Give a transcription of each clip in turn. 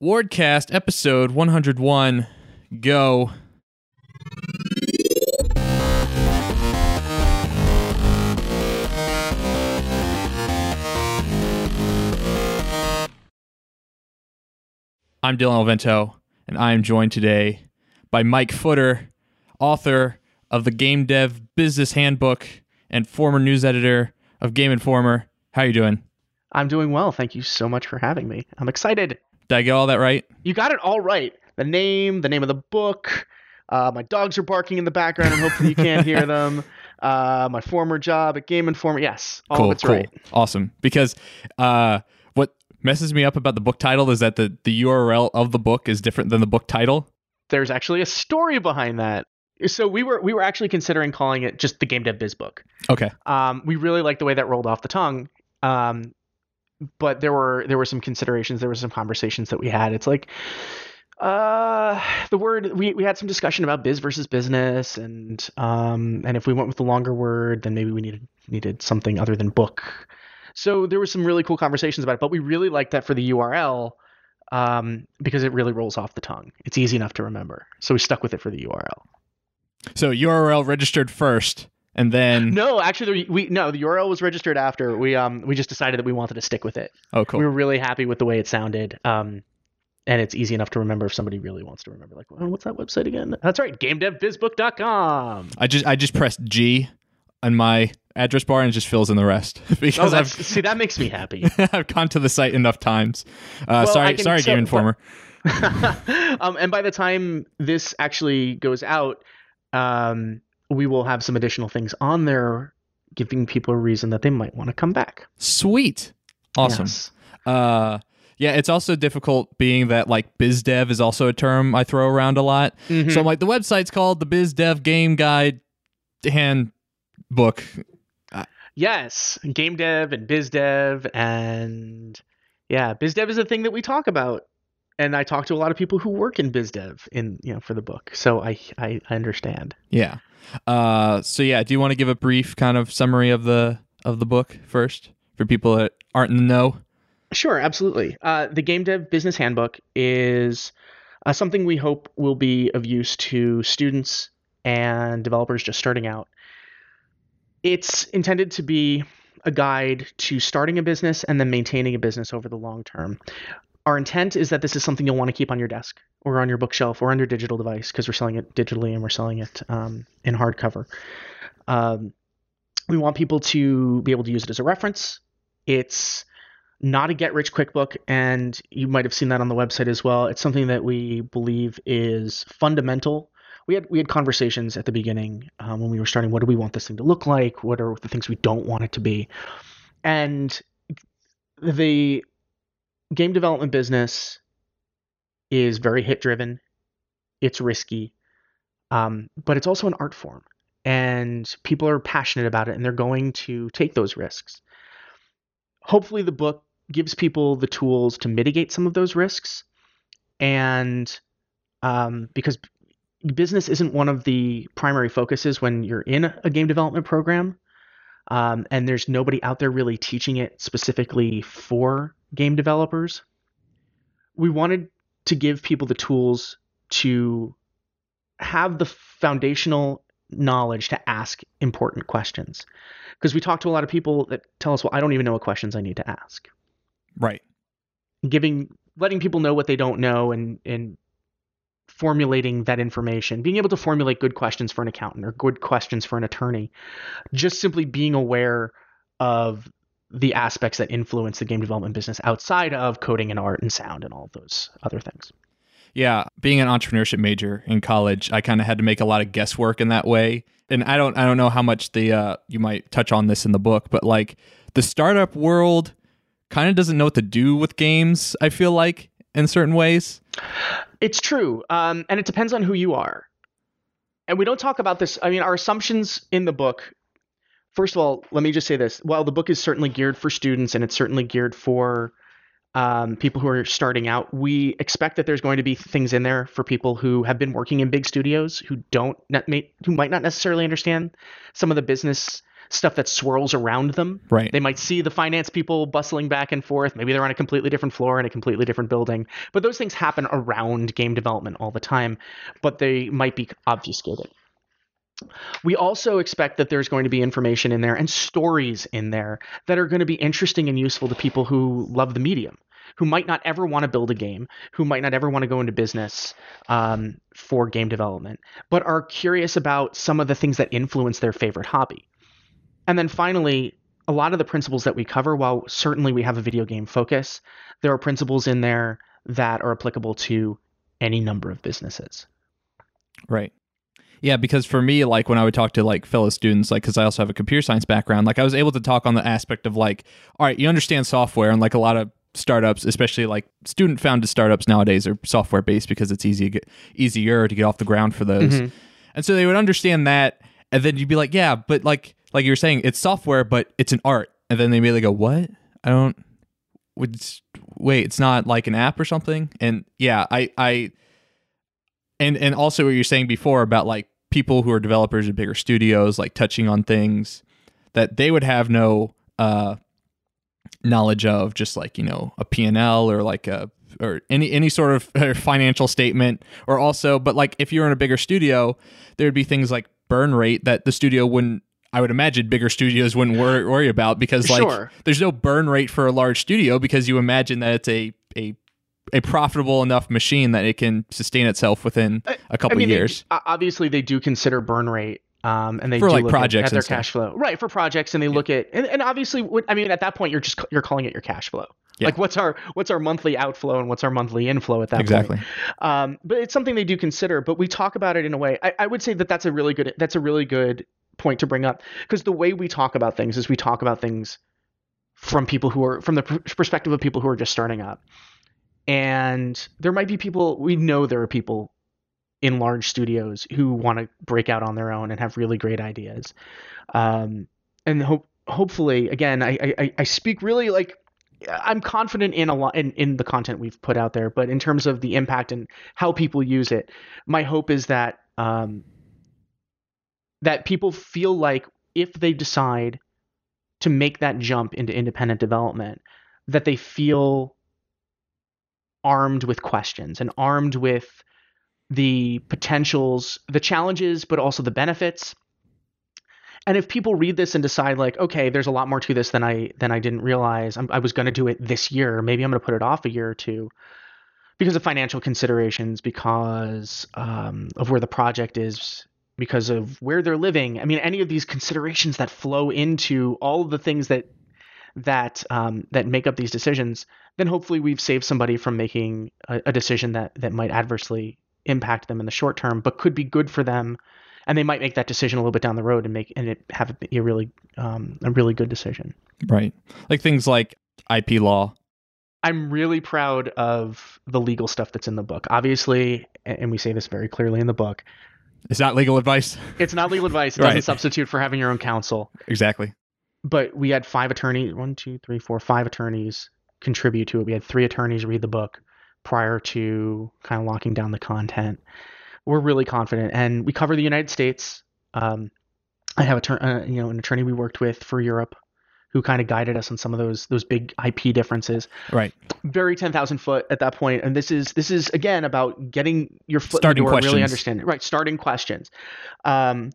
Wardcast episode 101. Go. I'm Dylan Alvento, and I am joined today by Mike Futter, author of the Game Dev Business Handbook and former news editor of Game Informer. How are you doing? I'm doing well. Thank you so much for having me. I'm excited. Did I get all that right? You got it all right. The name, the name of the book. Uh, my dogs are barking in the background, and hopefully you can't hear them. Uh, my former job at Game Informer. Yes, all cool, of it's cool. right. Awesome. Because uh, what messes me up about the book title is that the, the URL of the book is different than the book title. There's actually a story behind that. So we were we were actually considering calling it just the Game Dev Biz Book. Okay. Um, we really liked the way that rolled off the tongue. Um, but there were there were some considerations. There were some conversations that we had. It's like uh the word we, we had some discussion about biz versus business and um and if we went with the longer word then maybe we needed needed something other than book so there were some really cool conversations about it but we really liked that for the url um because it really rolls off the tongue it's easy enough to remember so we stuck with it for the url So URL registered first, and then no actually we no the url was registered after we um we just decided that we wanted to stick with it oh cool. we were really happy with the way it sounded um and it's easy enough to remember if somebody really wants to remember like oh, what's that website again that's right gamedevbizbook.com I just I just pressed G on my address bar and it just fills in the rest oh, because I've see that makes me happy I've gone to the site enough times. Uh, Well, sorry, can sorry, tell- Game Informer. um, and by the time this actually goes out um, we will have some additional things on there giving people a reason that they might want to come back Sweet, awesome. Yes. Uh, yeah, it's also difficult being that like biz dev is also a term I throw around a lot. Mhm. So I'm like, the website's called the Biz Dev Game Guide Handbook. Yes, game dev and biz dev and yeah, biz dev is a thing that we talk about. And I talk to a lot of people who work in biz dev in you know for the book. So I I, I understand. Yeah. Uh, so yeah, do you want to give a brief kind of summary of the of the book first for people that aren't in the know? Sure, absolutely. Uh, the Game Dev Business Handbook is uh, something we hope will be of use to students and developers just starting out. It's intended to be a guide to starting a business and then maintaining a business over the long term. Our intent is that this is something you'll want to keep on your desk or on your bookshelf or on your digital device because we're selling it digitally and we're selling it um, in hardcover. Um, we want people to be able to use it as a reference. It's not a get rich quick book and you might have seen that on the website as well it's something that we believe is fundamental we had we had conversations at the beginning um, when we were starting what do we want this thing to look like what are the things we don't want it to be and the game development business is very hit driven it's risky um, but it's also an art form and people are passionate about it and they're going to take those risks. Hopefully the book gives people the tools to mitigate some of those risks and um, because business isn't one of the primary focuses when you're in a game development program um, and there's nobody out there really teaching it specifically for game developers we wanted to give people the tools to have the foundational knowledge to ask important questions. Because we talk to a lot of people that tell us well i don't even know what questions i need to ask. Right. giving letting people know what they don't know and and formulating that information. Being able to formulate good questions for an accountant or good questions for an attorney. Just simply being aware of the aspects that influence the game development business outside of coding and art and sound and all those other things Yeah, being an entrepreneurship major in college, I kind of had to make a lot of guesswork in that way. And I don't I don't know how much the uh you might touch on this in the book, but like the startup world kind of doesn't know what to do with games, I feel like in certain ways. It's true, um, and it depends on who you are. And we don't talk about this. I mean, our assumptions in the book. First of all, let me just say this: while the book is certainly geared for students and it's certainly geared for um, people who are starting out, we expect that there's going to be things in there for people who have been working in big studios who don't who might not necessarily understand some of the business stuff that swirls around them. Right. They might see the finance people bustling back and forth. Maybe they're on a completely different floor in a completely different building. But those things happen around game development all the time, but they might be obfuscated. We also expect that there's going to be information in there and stories in there that are going to be interesting and useful to people who love the medium, who might not ever want to build a game, who might not ever want to go into business um, for game development, but are curious about some of the things that influence their favorite hobby. And then finally, a lot of the principles that we cover, while certainly we have a video game focus, there are principles in there that are applicable to any number of businesses. Right. Yeah, because for me, like when I would talk to like fellow students, like because I also have a computer science background, like I was able to talk on the aspect of like, all right, you understand software, and like a lot of startups, especially like student founded startups nowadays, are software based because it's easy to get, easier to get off the ground for those, Mhm. and so they would understand that, and then you'd be like, yeah, but like like you were saying, it's software, but it's an art, and then they immediately go, what? I don't. Would wait, it's not like an app or something, and yeah, I I and and also what you're saying before about like people who are developers at bigger studios like touching on things that they would have no uh knowledge of just like you know a P&L or like a or any any sort of uh, financial statement or also but like if you're in a bigger studio there would be things like burn rate that the studio wouldn't I would imagine bigger studios wouldn't worry, worry about because like Sure. there's no burn rate for a large studio because you imagine that it's a a a profitable enough machine that it can sustain itself within a couple I mean, they- years. o- obviously, they do consider burn rate, um, and they For, do like, look projects at, their and stuff. cash flow, right? For projects, and they look at, and, and obviously, what- I mean, at that point, you're just you're calling it your cash flow. Yeah. Like, what's our what's our monthly outflow and what's our monthly inflow at that exactly. point? Um, but it's something they do consider. But we talk about it in a way. I, I would say that that's a really good that's a really good point to bring up because the way we talk about things is we talk about things from people who are from the perspective of people who are just starting up. And there might be people we know there are people in large studios who want to break out on their own and have really great ideas. Um, and hope hopefully again I, I I speak really like I'm confident in a lot in, in the content we've put out there, but in terms of the impact and how people use it, my hope is that um, that people feel like if they decide to make that jump into independent development, that they feel armed with questions and armed with the potentials, the challenges, but also the benefits. And if people read this and decide like, okay, there's a lot more to this than I than I didn't realize. I'm, I was going to do it this year. Maybe I'm going to put it off a year or two because of financial considerations, because um, of where the project is, because of where they're living. I mean, any of these considerations that flow into all of the things that that um, that make up these decisions, then hopefully we've saved somebody from making a, a decision that that might adversely impact them in the short term, but could be good for them. And they might make that decision a little bit down the road and make and it have it be a really um, a really good decision. Right. Like things like IP law. I'm really proud of the legal stuff that's in the book. Obviously, and we say this very clearly in the book, It's not legal advice. it's not legal advice. It doesn't Right. substitute for having your own counsel. exactly. But we had five attorneys, one, two, three, four, five attorneys contribute to it. We had three attorneys read the book prior to kind of locking down the content. We're really confident, and we cover the United States. Um, I have a uh, you know an attorney we worked with for Europe, who kind of guided us on some of those those big IP differences. Right. very 10,000 foot at that point and this is this is again about getting your foot Starting in the door and really questions. understanding right starting questions um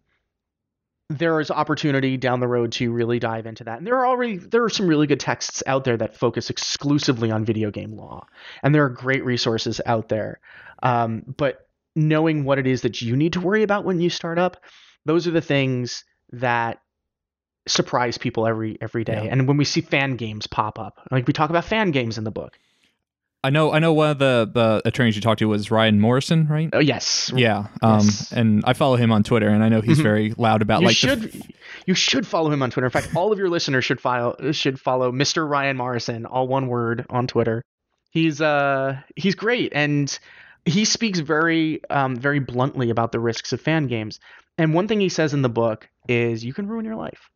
there is opportunity down the road to really dive into that. And there are already there are some really good texts out there that focus exclusively on video game law. And there are great resources out there. Um, but knowing what it is that you need to worry about when you start up those are the things that surprise people every every day. Yeah. and when we see fan games pop up like we talk about fan games in the book I know I know one of the the attorneys you talked to was Ryan Morrison, right? Oh yes. Yeah. Um Yes. and I follow him on Twitter and I know he's Mhm. very loud about You like should you should follow him on Twitter. In fact, all of your listeners should file should follow Mr. Ryan Morrison, all one word on Twitter. He's uh he's great and he speaks very um very bluntly about the risks of fan games. And one thing he says in the book is you can ruin your life.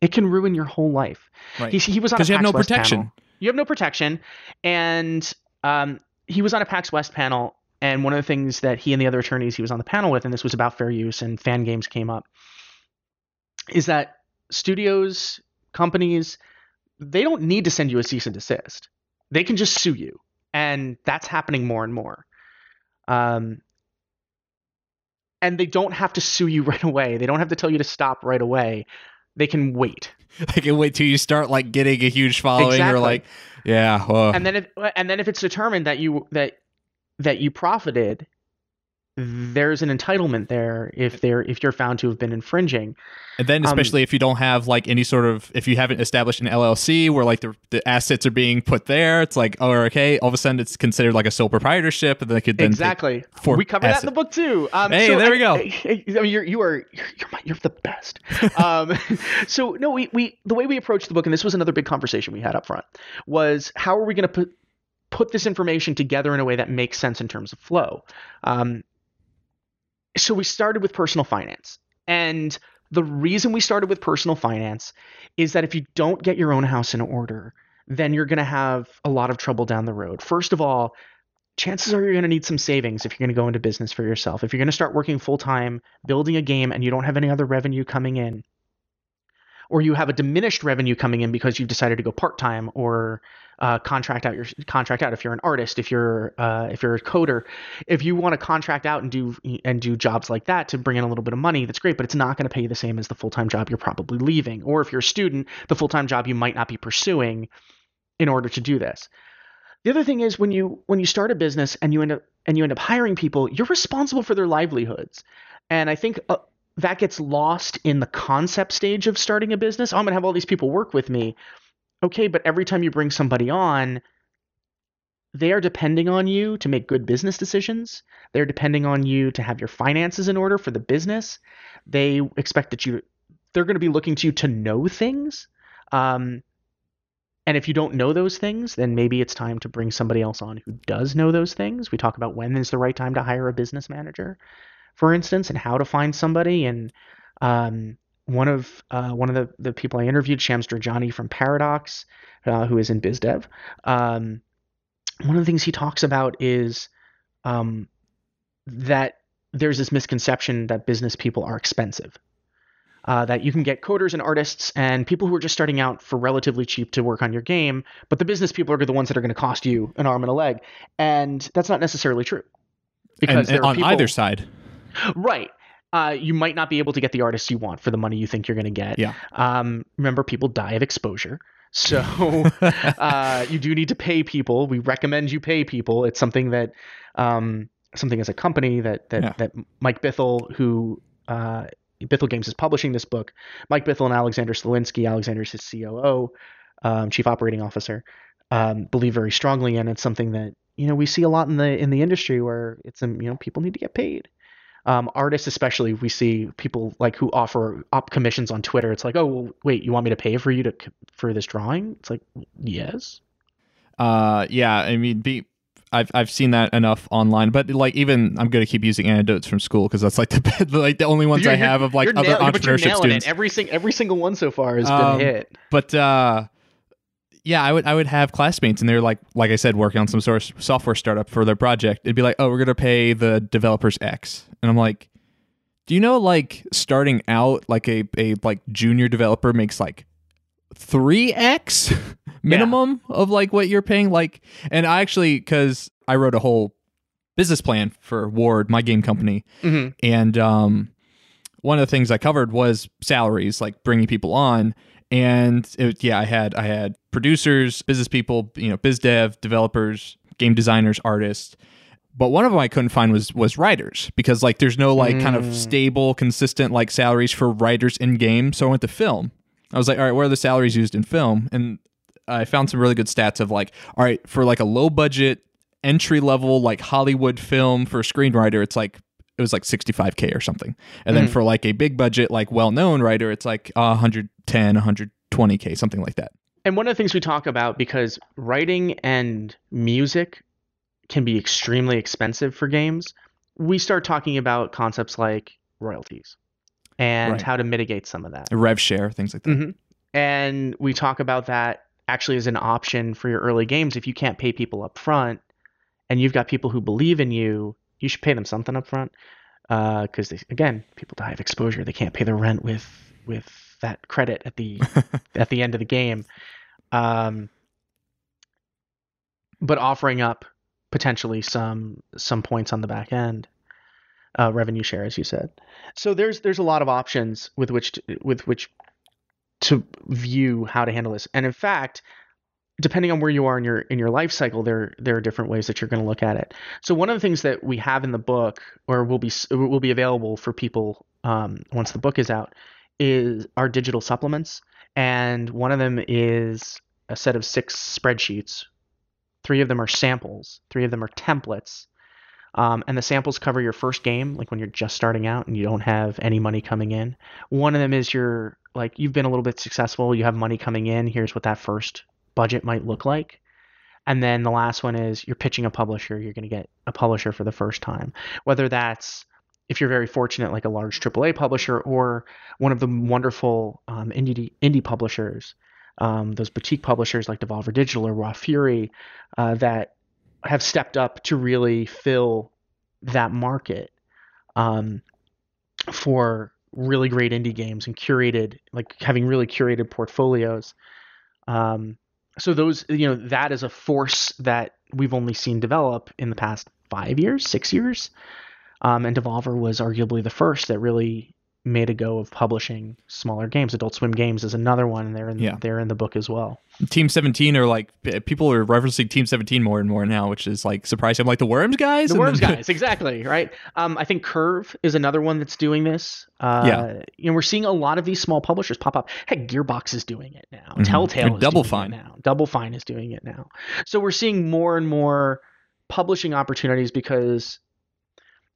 It can ruin your whole life. Right. He, he was on a because you have no protection. panel. You have no protection, and um, he was on a PAX West panel. And one of the things that he and the other attorneys he was on the panel with, and this was about fair use and fan games came up, is that studios, companies, they don't need to send you a cease and desist. They can just sue you, and that's happening more and more. Um, and they don't have to sue you right away. They don't have to tell you to stop right away. They can wait. Can wait till you start like getting a huge following Exactly. or like, yeah. Well, and then if and then if it's determined that you that that you profited there's an entitlement there if they're if you're found to have been infringing. And then, Um, especially if you don't have like any sort of, if you haven't established an LLC where like the, the assets are being put there, it's like, oh, okay, all of a sudden it's considered like a sole proprietorship, and they could then exactly. for we cover that in the book too. Um, Hey, so there I- we go. I, I mean you're you are you're, my, you're the best. Um, so no we, we the way we approached the book and this was another big conversation we had up front was how are we going to put put this information together in a way that makes sense in terms of flow? Um, so we started with personal finance. And the reason we started with personal finance is that if you don't get your own house in order then you're going to have a lot of trouble down the road. First of all chances are you're going to need some savings if you're going to go into business for yourself. If you're going to start working full time building a game and you don't have any other revenue coming in or you have a diminished revenue coming in because you've decided to go part time or uh, contract out your contract out if you're an artist if you're uh, if you're a coder. If you want to contract out and do and do jobs like that to bring in a little bit of money that's great but it's not going to pay you the same as the full-time job you're probably leaving. Or if you're a student the full-time job you might not be pursuing in order to do this. The other thing is when you when you start a business and you end up and you end up hiring people you're responsible for their livelihoods. And i think uh, that gets lost in the concept stage of starting a business. Oh, i'm going to have all these people work with me okay but every time you bring somebody on they are depending on you to make good business decisions. They're depending on you to have your finances in order for the business. They expect that you they're going to be looking to you to know things um, and if you don't know those things then maybe it's time to bring somebody else on who does know those things. We talk about when is the right time to hire a business manager for instance and how to find somebody and um, one of uh, one of the, the people I interviewed, Shams Jorjani from Paradox, uh, who is in BizDev. Um, one of the things he talks about is um, that there's this misconception that business people are expensive. Uh, that you can get coders and artists and people who are just starting out for relatively cheap to work on your game, but the business people are the ones that are going to cost you an arm and a leg, and that's not necessarily true. and, and on people- either side. Right. Uh, you might not be able to get the artists you want for the money you think you're going to get. Yeah. Um, remember, people die of exposure. So uh, you do need to pay people. We recommend you pay people. It's something that um, something as a company that that Yeah. that Mike Bithell, who uh, Bithell Games is publishing this book. Mike Bithell and Alexander Sliwinski, Alexander's his COO, um, chief operating officer, um, believe very strongly in. It's something that you know we see a lot in the in the industry where it's um, you know people need to get paid um, artists especially we see people like who offer up commissions on twitter it's like oh well, wait you want me to pay for you to for this drawing it's like yes Uh, yeah, I mean, be, I've I've seen that enough online, but like even I'm gonna keep using anecdotes from school because that's like the like the only ones I You're- have of like other nail- entrepreneurship students. it. every, sing- every single one so far has Um, been hit But uh, yeah, I would I would have classmates and they're like like I said working on some sort of software startup for their project. It'd be like, oh, we're gonna pay the developers X, and I'm like, do you know like starting out like a a like junior developer makes like three x minimum of like what you're paying like and i actually because i wrote a whole business plan for ward my game company hmm and um, one of the things I covered was salaries, like bringing people on. And it, yeah, I had I had producers, business people, you know, biz dev, developers, game designers, artists. But one of them I couldn't find was was writers because like there's no like kind of Mm. stable, consistent like salaries for writers in game. So I went to film. I was like, all right, where are the salaries used in film? And I found some really good stats of like, all right, for like a low budget entry level like Hollywood film for a screenwriter, it's like it was like 65k or something. And then Mhm. for like a big budget like well-known writer, it's like uh, 110, 120k, something like that. and one of the things we talk about because writing and music can be extremely expensive for games we start talking about concepts like royalties and Right. how to mitigate some of that Rev share, things like that. Mhm. And we talk about that actually as an option for your early games. If you can't pay people up front and you've got people who believe in you, you should pay them something up front. Because, again, people die of exposure. They can't pay the rent with with that credit at the at the end of the game. Um, but offering up potentially some some points on the back end, uh, revenue share, as you said. So there's there's a lot of options with which to, with which to view how to handle this. And in fact, depending on where you are in your in your life cycle, there there are different ways that you're going to look at it. So one of the things that we have in the book, or will be will be available for people um, once the book is out, is our digital supplements, and one of them is a set of six spreadsheets. Three of them are samples. Three of them are templates. Um, and the samples cover your first game, like when you're just starting out and you don't have any money coming in. One of them is your like you've been a little bit successful, you have money coming in. Here's what that first budget might look like. And then the last one is you're pitching a publisher. You're going to get a publisher for the first time, whether that's if you're very fortunate, like a large AAA publisher or one of the wonderful um, indie indie publishers, um, those boutique publishers like Devolver Digital or Raw Fury, uh, that have stepped up to really fill that market um, for really great indie games and curated, like having really curated portfolios. Um, so those, you know, that is a force that we've only seen develop in the past five years, six years. Um, and Devolver was arguably the first that really made a go of publishing smaller games. Adult Swim Games is another one, and they're in Yeah. they're in the book as well. Team 17 are like people are referencing Team 17 more and more now, which is like surprising. I'm like the Worms guys. The Worms then- guys, exactly right. Um, I think Curve is another one that's doing this. Uh, Yeah. you know, we're seeing a lot of these small publishers pop up. Heck, Gearbox is doing it now. Mhm. Telltale is Double doing Fine. it now. Double Fine is doing it now. So we're seeing more and more publishing opportunities because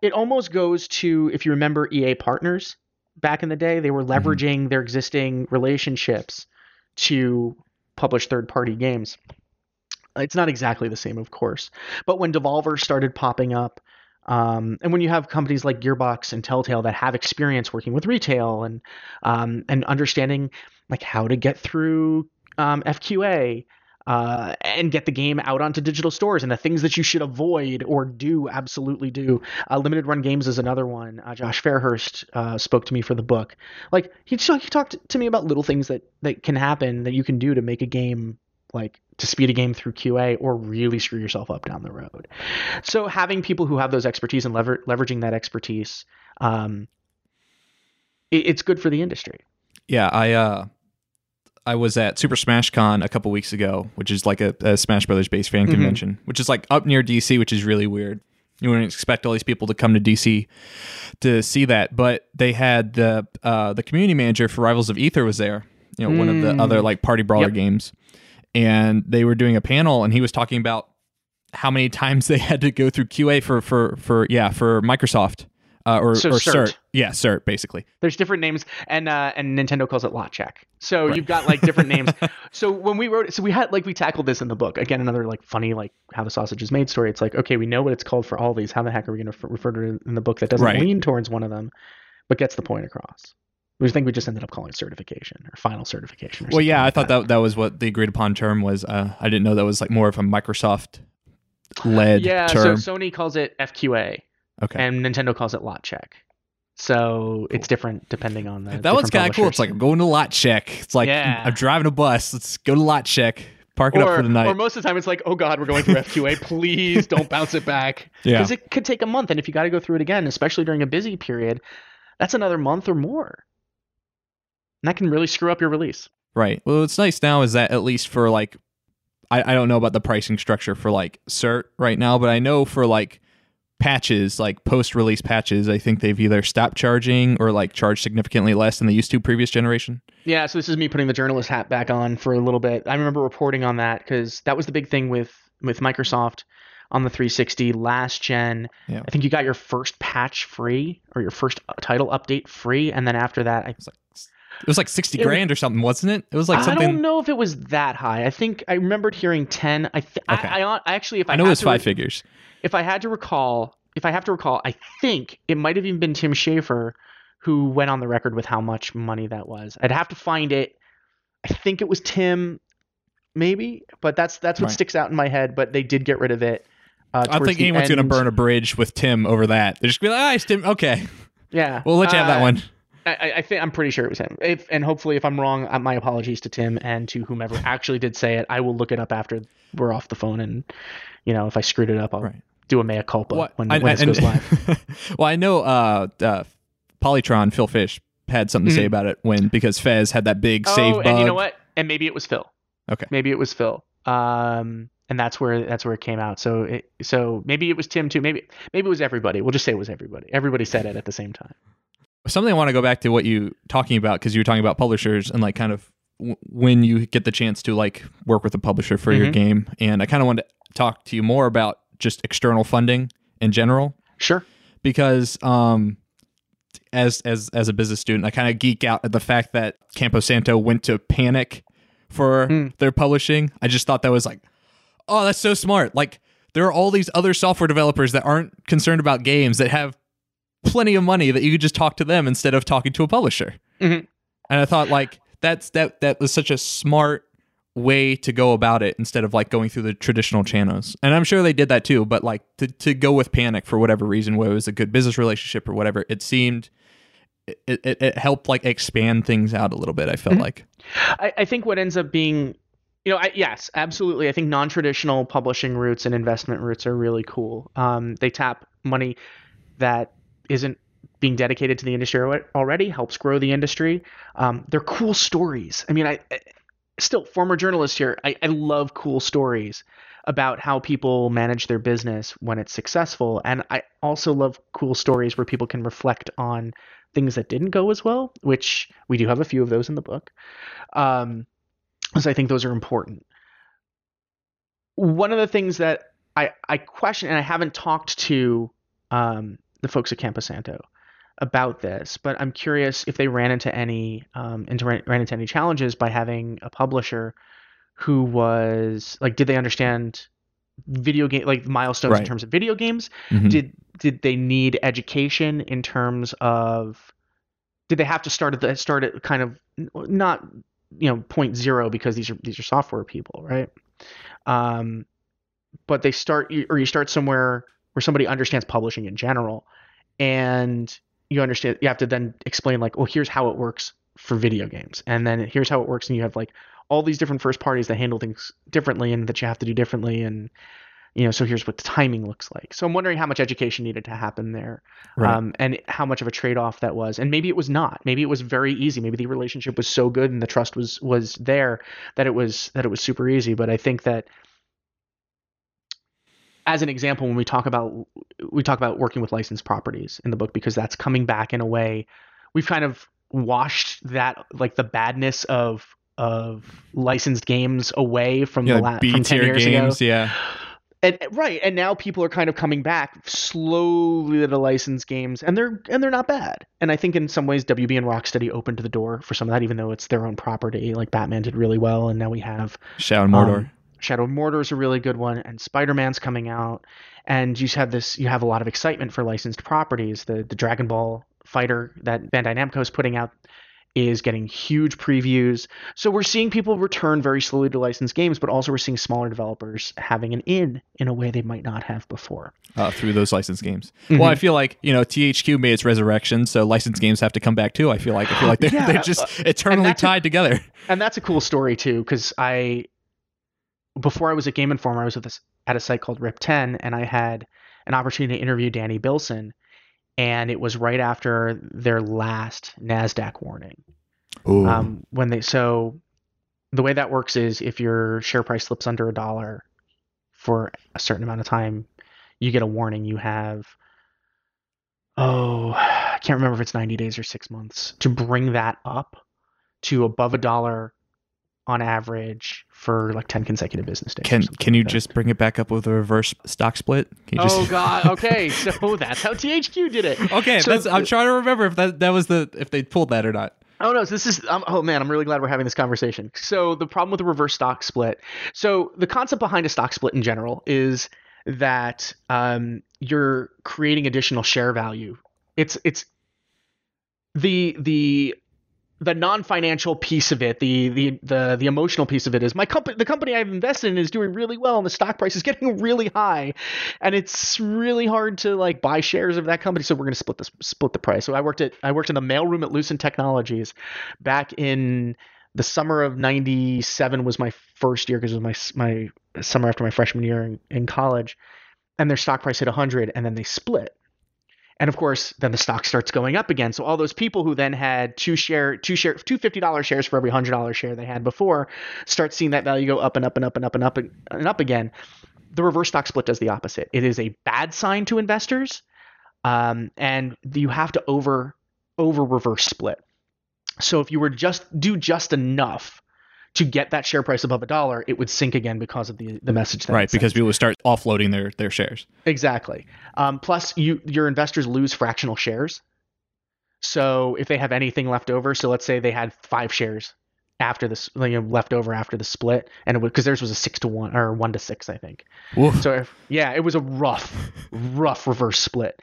it almost goes to if you remember EA Partners back in the day, they were Mm-hmm. leveraging their existing relationships to publish third-party games. It's not exactly the same, of course, but when Devolver started popping up, um, and when you have companies like Gearbox and Telltale that have experience working with retail and um, and understanding like how to get through um, FQA uh, and get the game out onto digital stores and the things that you should avoid or do absolutely do. Uh, limited run games is another one. Uh, Josh Fairhurst uh, spoke to me for the book. Like he, t- he talked to me about little things that that can happen that you can do to make a game like to speed a game through QA or really screw yourself up down the road. So having people who have those expertise and lever- leveraging that expertise, um, it, it's good for the industry. Yeah, I uh I was at Super Smash Con a couple weeks ago, which is like a, a Smash Brothers based fan convention, which is like up near DC, which is really weird. You wouldn't expect all these people to come to DC to see that, but they had the uh, the community manager for Rivals of Aether was there. You know, one of the Mm. other like party brawler Yep. games, and they were doing a panel, and he was talking about how many times they had to go through QA for for for yeah for Microsoft uh, or So or CERT. CERT. Yeah, CERT basically. There's different names, and uh, and Nintendo calls it lot check. So you've got like different names. So when we wrote, so we had like we tackled this in the book. Again, another like funny like how the sausage is made story. It's like okay, we know what it's called for all these. How the heck are we going to refer to it in the book that doesn't Right. lean towards one of them, but gets the point across? We think we just ended up calling it certification or final certification. Or Well, yeah, something I like thought that that was what the agreed upon term was. Uh, I didn't know that was like more of a Microsoft led Yeah, term. so Sony calls it FQA, okay, and Nintendo calls it lot check. So it's different depending on the. that one's kind of cool. It's like I'm going to lot check. It's like Yeah. I'm driving a bus. Let's go to lot check. Park it or, up for the night. or most of the time it's like, oh god, we're going through FQA. Please don't bounce it back. Yeah. Because it could take a month, and if you got to go through it again, especially during a busy period, that's another month or more. And that can really screw up your release. Right. Well, what's nice now is that at least for like, I, I don't know about the pricing structure for like cert right now, but I know for like patches, like post release patches, I think they've either stopped charging or like charged significantly less than they used to previous generation. Yeah, so this is me putting the journalist hat back on for a little bit. I remember reporting on that because that was the big thing with with Microsoft on the 360 last gen. Yeah. I think you got your first patch free or your first uh, title update free, and then after that, I was like it was like sixty It grand or something, wasn't it? It was like something. I don't know if it was that high. I think I remembered hearing ten. I th- Okay. I, I, I actually, if I, I know it was five re- figures. if I had to recall, if I have to recall, I think it might have even been Tim Schafer who went on the record with how much money that was. I'd have to find it. I think it was Tim, maybe, but that's that's what Right. sticks out in my head. But they did get rid of it. Uh, I don't think anyone's going to burn a bridge with Tim over that. They're just gonna be like, ah, it's Tim. Okay, Yeah, we'll let you have that Uh, one. I, I think I'm pretty sure it was him. If and hopefully, if I'm wrong, uh, my apologies to Tim and to whomever actually did say it. I will look it up after we're off the phone, and you know, if I screwed it up, I'll Right. do a mea culpa What- when, I- when this I- goes live. well, I know uh, uh, Polytron Phil Fish had something to say Mhm. about it when because Fez had that big save oh, bug. and you know what? And maybe it was Phil. Okay. Maybe it was Phil. Um, and that's where that's where it came out. So it, so maybe it was Tim too. Maybe maybe it was everybody. We'll just say it was everybody. Everybody said it at the same time. Something I want to go back to what you talking about because you were talking about publishers and like kind of w- when you get the chance to like work with a publisher for your Mhm. game, and I kind of wanted to talk to you more about just external funding in general Sure. because um as as as a business student i kind of geek out at the fact that campo santo went to panic for Mm. their publishing i just thought that was like oh that's so smart like there are all these other software developers that aren't concerned about games that have plenty of money that you could just talk to them instead of talking to a publisher Mhm. and i thought like that's that that was such a smart way to go about it instead of like going through the traditional channels. And I'm sure they did that too, but like to, to go with Panic for whatever reason, whether it was a good business relationship or whatever, it seemed it, it, it helped like expand things out a little bit. I felt Mhm. like I, I think what ends up being, you know, I, yes, absolutely. I think non-traditional publishing routes and investment routes are really cool. Um, they tap money that isn't being dedicated to the industry already, helps grow the industry. Um, they're cool stories. I mean, I, I still former journalist here. I, I love cool stories about how people manage their business when it's successful, and I also love cool stories where people can reflect on things that didn't go as well, which we do have a few of those in the book. Um, so I think those are important. One of the things that I, I question, and I haven't talked to um, the folks at Camposanto about this, but I'm curious if they ran into any um, into, ran into any challenges by having a publisher who was like, did they understand video game like milestones in terms of video games? Mhm. did did they need education in terms of did they have to start at the start at kind of not you know point zero because these are these are software people right um but they start or you start somewhere where somebody understands publishing in general and you understand you have to then explain like well here's how it works for video games and then here's how it works and you have like all these different first parties that handle things differently and that you have to do differently and you know so here's what the timing looks like. So i'm wondering how much education needed to happen there Right. um, and how much of a trade-off that was and maybe it was not. Maybe it was very easy. Maybe the relationship was so good and the trust was was there that it was that it was super easy but i think that as an example when we talk about we talk about working with licensed properties in the book because that's coming back in a way we've kind of washed that like the badness of of licensed games away from yeah, the like la- B from 10 tier years ago games. Yeah. and right and now people are kind of coming back slowly to the licensed games and they're and they're not bad and i think in some ways wb and rocksteady opened the door for some of that even though it's their own property like batman did really well and now we have Shadow and Mordor. um, shadow of mordor is a really good one and spider-man's coming out and you have this you have a lot of excitement for licensed properties the the dragon ball fighter that bandai namco is putting out is getting huge previews. So we're seeing people return very slowly to licensed games, but also we're seeing smaller developers having an in in a way they might not have before. uh, through those licensed games. Mhm. Well, I feel like you know THQ made its resurrection, so licensed games have to come back too. I feel like I feel like they're, Yeah, they're just eternally that's a- tied together. And that's a cool story too, because I before I was at Game Informer, I was with this, at a site called RipTen, and I had an opportunity to interview Danny Bilson, and it was right after their last Nasdaq warning. Um, when they so the way that works is if your share price slips under a dollar for a certain amount of time, you get a warning. You have oh, I can't remember if it's 90 days or six months to bring that up to above a dollar on average for like 10 consecutive business days. can can you like just bring it back up with a reverse stock split? Can you just... Oh God. Okay, so that's how THQ did it. Okay, So that's, I'm trying to remember if that that was the if they pulled that or not. Oh no, so this is um, oh man, I'm really glad we're having this conversation. So the problem with the reverse stock split. So the concept behind a stock split in general is that um, you're creating additional share value. It's it's the the the non-financial piece of it, the the the the emotional piece of it is my company the company I've invested in is doing really well and the stock price is getting really high. And it's really hard to like buy shares of that company. So we're going to split this split the price. So I worked at I worked in the mailroom at Lucent Technologies back in the summer of 97 was my first year because it was my my summer after my freshman year in, in college. And their stock price hit 100 and then they split and of course, then the stock starts going up again. So all those people who then had two share, two share, two fifty dollars shares for every hundred dollar share they had before, start seeing that value go up and up and up and up and up and up again. The reverse stock split does the opposite. It is a bad sign to investors, um, and you have to over over reverse split. So if you were just do just enough to get that share price above a dollar, it would sink again because of the the message. That right, because people would start offloading their their shares. Exactly. Um, plus, you your investors lose fractional shares. So if they have anything left over, so let's say they had five shares after this, you know, left over after the split, and it because theirs was a six to one or one to six, I think. Oof. So if, yeah, it was a rough, rough reverse split.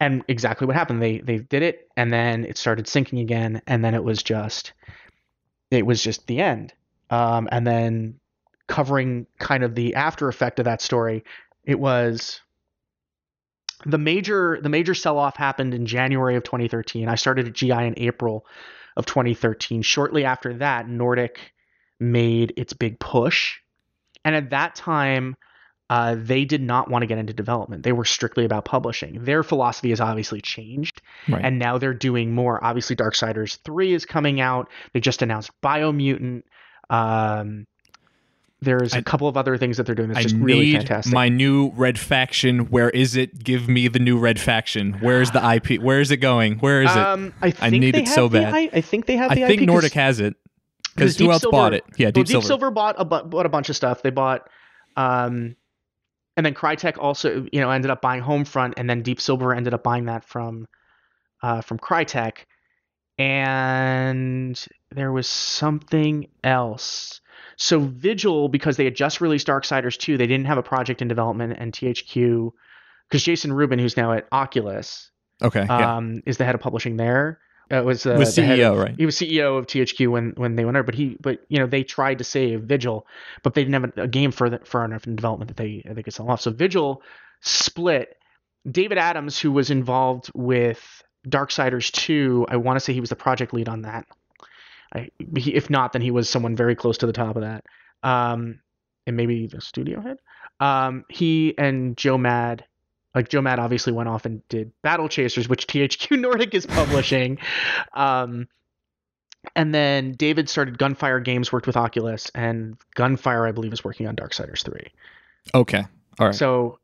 And exactly what happened. They they did it, and then it started sinking again, and then it was just, it was just the end um, and then covering kind of the after effect of that story. It was the major the major sell off happened in January of 2013. I started at GI in April of 2013. Shortly after that, Nordic made its big push, and at that time. Uh, they did not want to get into development. They were strictly about publishing. Their philosophy has obviously changed, right. and now they're doing more. Obviously, Darksiders 3 is coming out. They just announced Biomutant. Um, there's a couple of other things that they're doing that's just I really fantastic. My new red faction. Where is it? Give me the new red faction. Where's the IP? Where is it going? Where is it? Um, I, I need it so bad. I, I, think they have the I think Nordic has it. Because who else Silver, bought it? Yeah, Deep, well, Deep Silver. Silver bought a bought a bunch of stuff. They bought, um, and then Crytek also you know ended up buying Homefront, and then Deep Silver ended up buying that from, uh, from Crytek and there was something else. So Vigil, because they had just released Darksiders 2, they didn't have a project in development, and THQ, because Jason Rubin, who's now at Oculus, okay, um, yeah. is the head of publishing there. Uh, was uh, was CEO, of, right? He was CEO of THQ when when they went over, but he but you know they tried to save Vigil, but they didn't have a, a game for the, far enough in development that they they could sell off. So Vigil split. David Adams, who was involved with Darksiders 2, I want to say he was the project lead on that. I, he, if not, then he was someone very close to the top of that. Um, and maybe the studio head. Um, he and Joe Mad, like Joe Mad, obviously went off and did Battle Chasers, which THQ Nordic is publishing. um, and then David started Gunfire Games, worked with Oculus, and Gunfire, I believe, is working on Darksiders 3. Okay. All right. So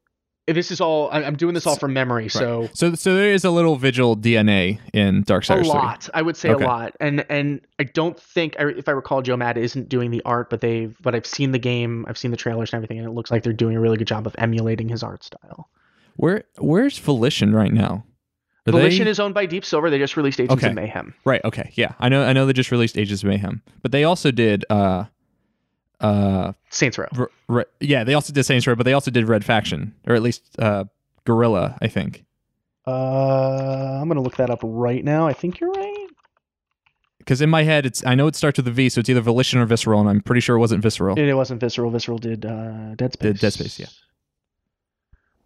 this is all I'm doing this all from memory. Right. So so so there is a little Vigil DNA in Darksiders. A lot, 3. I would say okay. a lot, and and I don't think if I recall, Joe Mad isn't doing the art, but they've but I've seen the game, I've seen the trailers and everything, and it looks like they're doing a really good job of emulating his art style. Where where's Volition right now? Are Volition they... is owned by Deep Silver. They just released Agents okay. of Mayhem. Right. Okay. Yeah, I know. I know they just released Agents of Mayhem, but they also did. uh uh Saints Row. R- r- yeah, they also did Saints Row, but they also did Red Faction, or at least uh Guerrilla, I think. Uh, I'm gonna look that up right now. I think you're right. Because in my head, it's I know it starts with a V, so it's either Volition or Visceral, and I'm pretty sure it wasn't Visceral. It, it wasn't Visceral. Visceral did uh, Dead Space. Did Dead Space, yeah.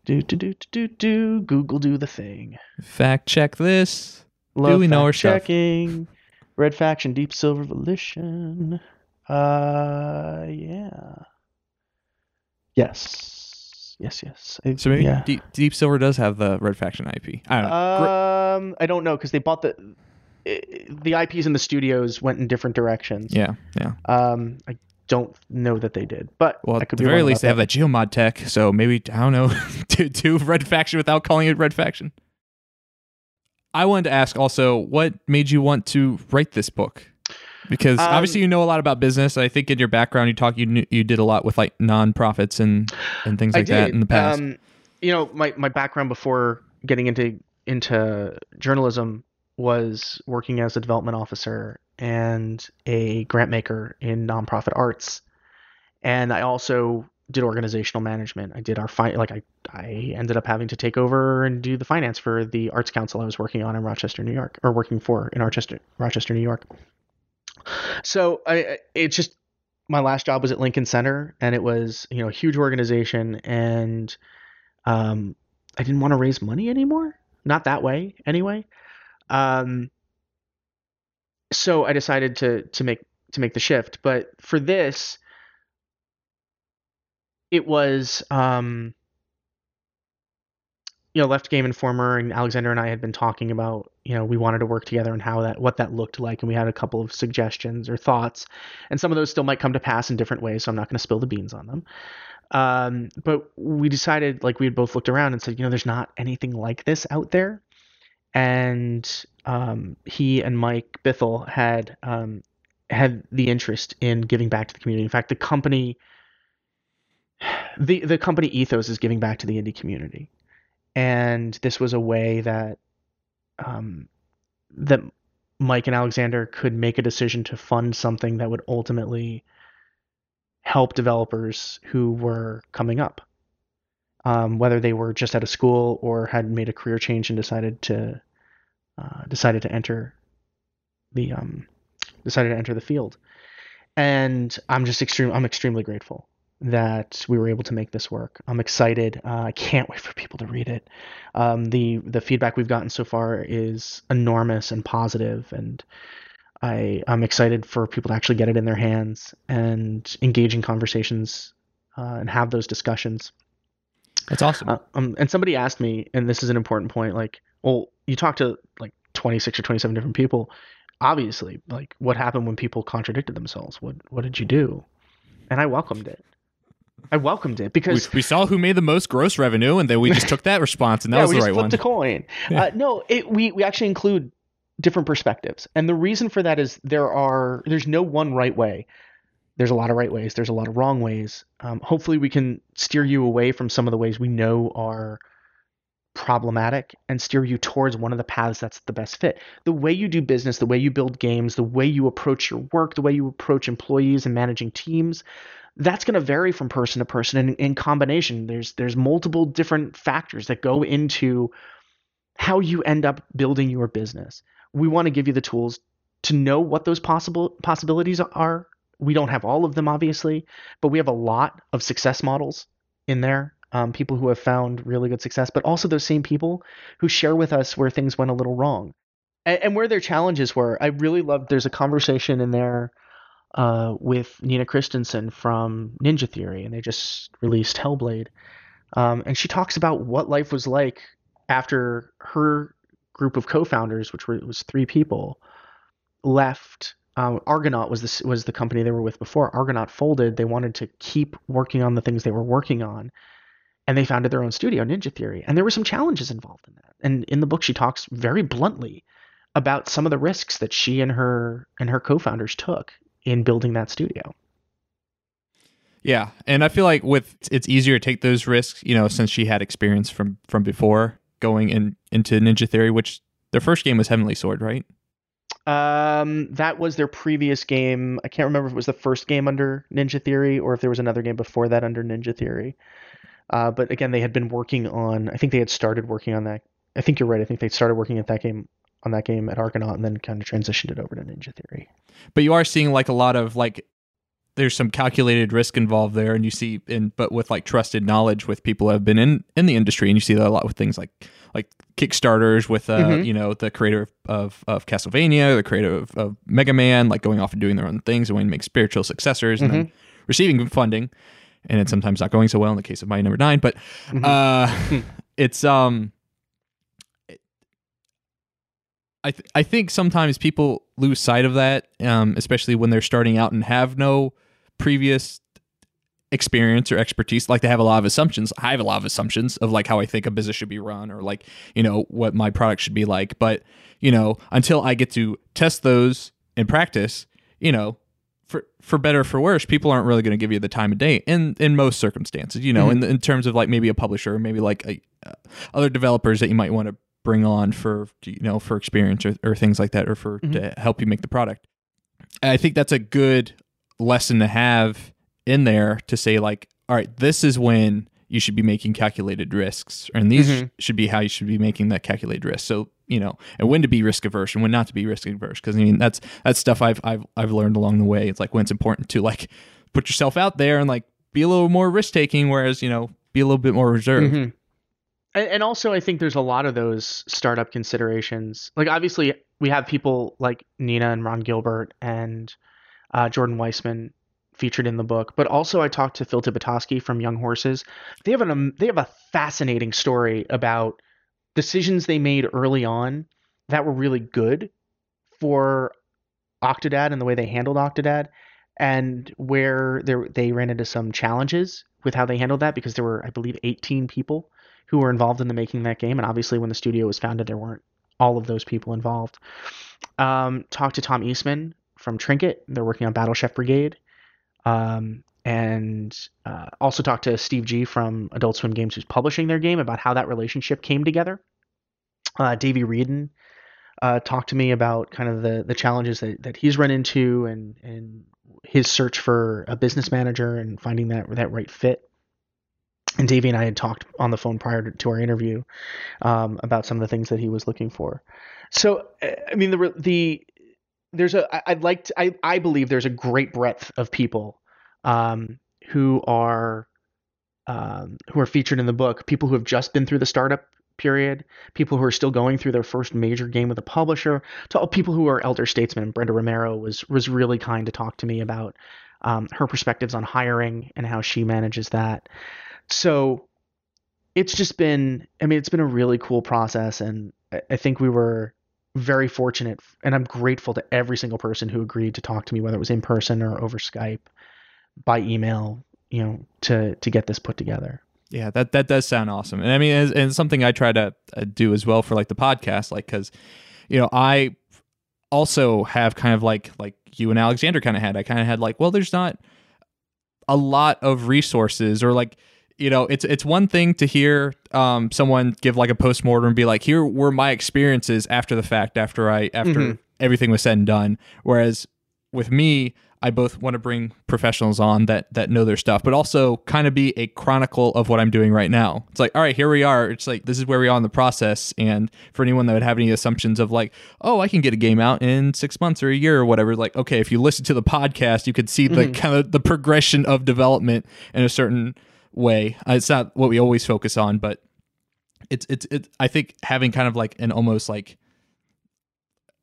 Do do do do do. Google do the thing. Fact check this. Love do we know our checking. Stuff? Red Faction, Deep Silver Volition. Uh, yeah. Yes yes, yes. I, so maybe yeah. Deep, Deep, Silver does have the Red Faction IP. I don't know. Um, I don't know because they bought the the IPs in the studios went in different directions. Yeah, yeah. Um, I don't know that they did, but well, at the very least they that. have that geomod tech. So maybe I don't know to do Red Faction without calling it Red Faction. I wanted to ask also, what made you want to write this book? Because um, obviously you know a lot about business. I think in your background you talk you knew, you did a lot with like nonprofits and and things like that in the past. Um, you know, my my background before getting into into journalism was working as a development officer and a grant maker in nonprofit arts, and I also did organizational management. I did our fi- like I I ended up having to take over and do the finance for the arts council I was working on in Rochester, New York, or working for in Rochester, Rochester, New York. So I, it's just my last job was at Lincoln Center, and it was you know a huge organization, and um, I didn't want to raise money anymore. Not that way, anyway. Um, so I decided to to make to make the shift. But for this, it was um, you know left game informer and alexander and i had been talking about you know we wanted to work together and how that what that looked like and we had a couple of suggestions or thoughts and some of those still might come to pass in different ways so i'm not going to spill the beans on them. Um, but we decided like we had both looked around and said you know there's not anything like this out there. And um, he and mike bithell had um, had the interest in giving back to the community. In fact the company the the company ethos is giving back to the indie community and this was a way that um, that Mike and Alexander could make a decision to fund something that would ultimately help developers who were coming up, um, whether they were just out of school or had made a career change and decided to uh, decided to enter the um, decided to enter the field. And I'm just extreme. I'm extremely grateful that we were able to make this work. I'm excited. Uh, I can't wait for people to read it. Um, the the feedback we've gotten so far is enormous and positive, and I I'm excited for people to actually get it in their hands and engage in conversations uh, and have those discussions. That's awesome. Uh, um, and somebody asked me, and this is an important point. Like, well, you talk to like 26 or 27 different people. Obviously, like, what happened when people contradicted themselves? What what did you do? And I welcomed it. I welcomed it because we, we, saw who made the most gross revenue, and then we just took that response, and that yeah, was the right one. We just flipped a coin. Yeah. Uh, no, it, we we actually include different perspectives, and the reason for that is there are there's no one right way. There's a lot of right ways. There's a lot of wrong ways. Um, hopefully, we can steer you away from some of the ways we know are problematic and steer you towards one of the paths that's the best fit. The way you do business, the way you build games, the way you approach your work, the way you approach employees and managing teams, that's going to vary from person to person and in combination there's there's multiple different factors that go into how you end up building your business. We want to give you the tools to know what those possible possibilities are. We don't have all of them obviously but we have a lot of success models in there um, people who have found really good success but also those same people who share with us where things went a little wrong. And, and where their challenges were. I really loved there's a conversation in there uh, with Nina Kristensen from Ninja Theory, and they just released Hellblade. Um, and she talks about what life was like after her group of co-founders, which were, was three people, left. Um, Argonaut was the was the company they were with before. Argonaut folded. They wanted to keep working on the things they were working on, and they founded their own studio, Ninja Theory. And there were some challenges involved in that. And in the book, she talks very bluntly about some of the risks that she and her and her co-founders took in building that studio. Yeah, and I feel like with it's easier to take those risks, you know, since she had experience from from before going in into Ninja Theory, which their first game was Heavenly Sword, right? Um, that was their previous game. I can't remember if it was the first game under Ninja Theory or if there was another game before that under Ninja Theory. Uh, but again, they had been working on. I think they had started working on that. I think you're right. I think they started working at that game on that game at Argonaut and then kind of transitioned it over to Ninja Theory. But you are seeing like a lot of like there's some calculated risk involved there and you see in but with like trusted knowledge with people who have been in in the industry and you see that a lot with things like like kickstarters with uh mm-hmm. you know the creator of of castlevania the creator of, of, mega man like going off and doing their own things and wanting to make spiritual successors and mm-hmm. then receiving funding and it's sometimes not going so well in the case of Mighty number nine but mm-hmm. uh it's um I th- I think sometimes people lose sight of that, um, especially when they're starting out and have no previous experience or expertise. Like they have a lot of assumptions. I have a lot of assumptions of like how I think a business should be run or like you know what my product should be like. But you know until I get to test those in practice, you know. For, for better for worse, people aren't really going to give you the time of day in in most circumstances. You know, mm-hmm. in in terms of like maybe a publisher, or maybe like a, uh, other developers that you might want to bring on for you know for experience or, or things like that or for mm-hmm. to help you make the product i think that's a good lesson to have in there to say like all right this is when you should be making calculated risks and these mm-hmm. should be how you should be making that calculated risk so you know, and when to be risk averse and when not to be risk averse. Because I mean, that's that's stuff I've I've I've learned along the way. It's like when it's important to like put yourself out there and like be a little more risk taking, whereas you know be a little bit more reserved. Mm-hmm. And, also, I think there's a lot of those startup considerations. Like obviously, we have people like Nina and Ron Gilbert and uh, Jordan Weisman featured in the book. But also, I talked to Phil Tibitoski from Young Horses. They have an um, they have a fascinating story about decisions they made early on that were really good for Octodad and the way they handled Octodad, and where they ran into some challenges with how they handled that because there were, I believe, 18 people who were involved in the making that game, and obviously when the studio was founded, there weren't all of those people involved. Um, talked to Tom Eastman from Trinket. They're working on Battle Chef Brigade. Um, and uh, also talked to Steve Gee from Adult Swim Games, who's publishing their game, about how that relationship came together. Uh, Davey Wreden uh, talked to me about kind of the the challenges that, that he's run into and and his search for a business manager and finding that that right fit. And Davey and I had talked on the phone prior to, our interview um, about some of the things that he was looking for. So, I mean, the the there's a I'd like to, I I believe there's a great breadth of people um, who are um, who are featured in the book. People who have just been through the startup period, people who are still going through their first major game with a publisher, to all people who are elder statesmen. Brenda Romero was was really kind to talk to me about um, her perspectives on hiring and how she manages that. So it's just been, I mean, it's been a really cool process, and I, think we were very fortunate, and I'm grateful to every single person who agreed to talk to me, whether it was in person or over Skype, by email, you know, to to get this put together. Yeah, that that does sound awesome, and I mean, and, and something I try to uh, do as well for like the podcast, like because, you know, I also have kind of like like you and Alexander kind of had. I kind of had like, well, there's not a lot of resources or like you know it's it's one thing to hear um, someone give like a postmortem and be like here were my experiences after the fact after i after mm-hmm. everything was said and done whereas with me i both want to bring professionals on that that know their stuff but also kind of be a chronicle of what i'm doing right now it's like all right here we are it's like this is where we are in the process and for anyone that would have any assumptions of like oh i can get a game out in six months or a year or whatever like okay if you listen to the podcast you could see the mm-hmm. kind of the progression of development in a certain way. Uh, it's not what we always focus on, but it's it's it. I think having kind of like an almost like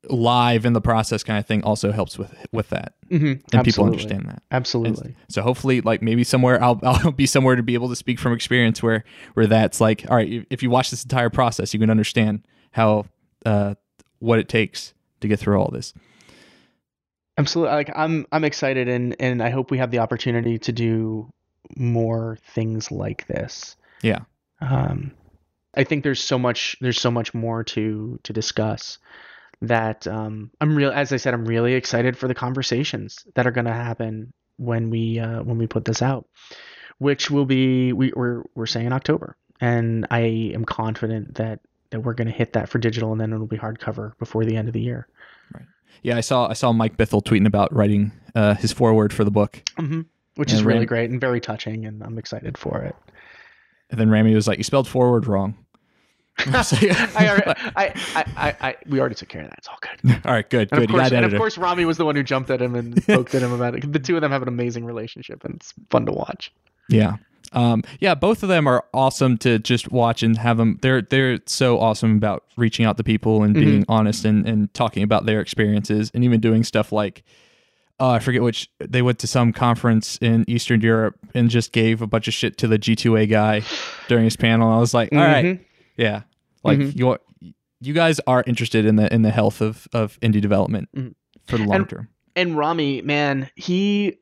live in the process kind of thing also helps with with that mm-hmm. and Absolutely. people understand that absolutely and so hopefully like maybe somewhere I'll, I'll be somewhere to be able to speak from experience where where that's like all right if you watch this entire process you can understand how uh what it takes to get through all this absolutely like i'm i'm excited and and i hope we have the opportunity to do more things like this. Yeah. Um, I think there's so much there's so much more to to discuss that um, I'm real as I said I'm really excited for the conversations that are going to happen when we uh, when we put this out, which will be we, we're we're saying in October, and I am confident that that we're going to hit that for digital, and then it'll be hardcover before the end of the year. Right. Yeah, I saw I saw Mike Bithell tweeting about writing uh, his foreword for the book. Mm-hmm which and is really great and very touching, and I'm excited for it. And then Rami was like, "You spelled forward wrong." I, I, I, I, we already took care of that. It's all good. All right, good, and good. Of course, and of course, Rami was the one who jumped at him and poked at him about it. The two of them have an amazing relationship, and it's fun to watch. Yeah, um, yeah, both of them are awesome to just watch and have them. They're they're so awesome about reaching out to people and being mm-hmm. honest and and talking about their experiences and even doing stuff like uh, I forget which they went to some conference in Eastern Europe and just gave a bunch of shit to the G2A guy during his panel. I was like, all mm-hmm. right, yeah, like mm-hmm. you you guys are interested in the in the health of of indie development mm-hmm. for the long and, term. And Rami, man, he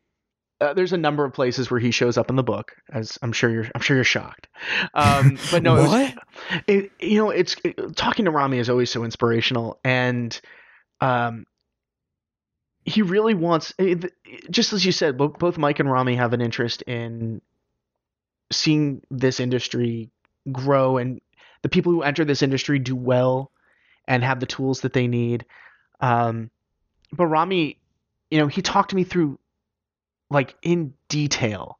uh, there's a number of places where he shows up in the book, as I'm sure you're I'm sure you're shocked. Um, but no, what? It was, it, you know, it's it, talking to Rami is always so inspirational, and um, he really wants eh, just as you said both mike and rami have an interest in seeing this industry grow and the people who enter this industry do well and have the tools that they need. Um, but rami you know he talked to me through like in detail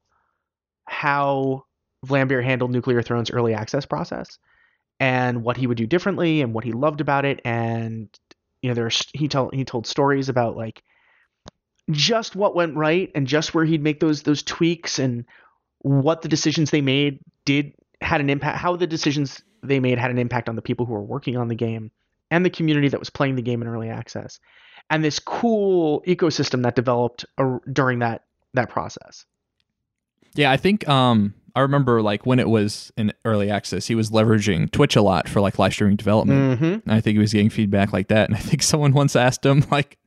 how Vlambeer handled nuclear throne's early access process and what he would do differently and what he loved about it. And you know there's he told he told stories about like just what went right and just where he'd make those those tweaks and what the decisions they made did had an impact how the decisions they made had an impact on the people who were working on the game and the community that was playing the game in early access and this cool ecosystem that developed during that that process yeah i think um I remember like when it was in early access, he was leveraging Twitch a lot for like live streaming development. mm-hmm. And I think he was getting feedback like that. And I think someone once asked him like,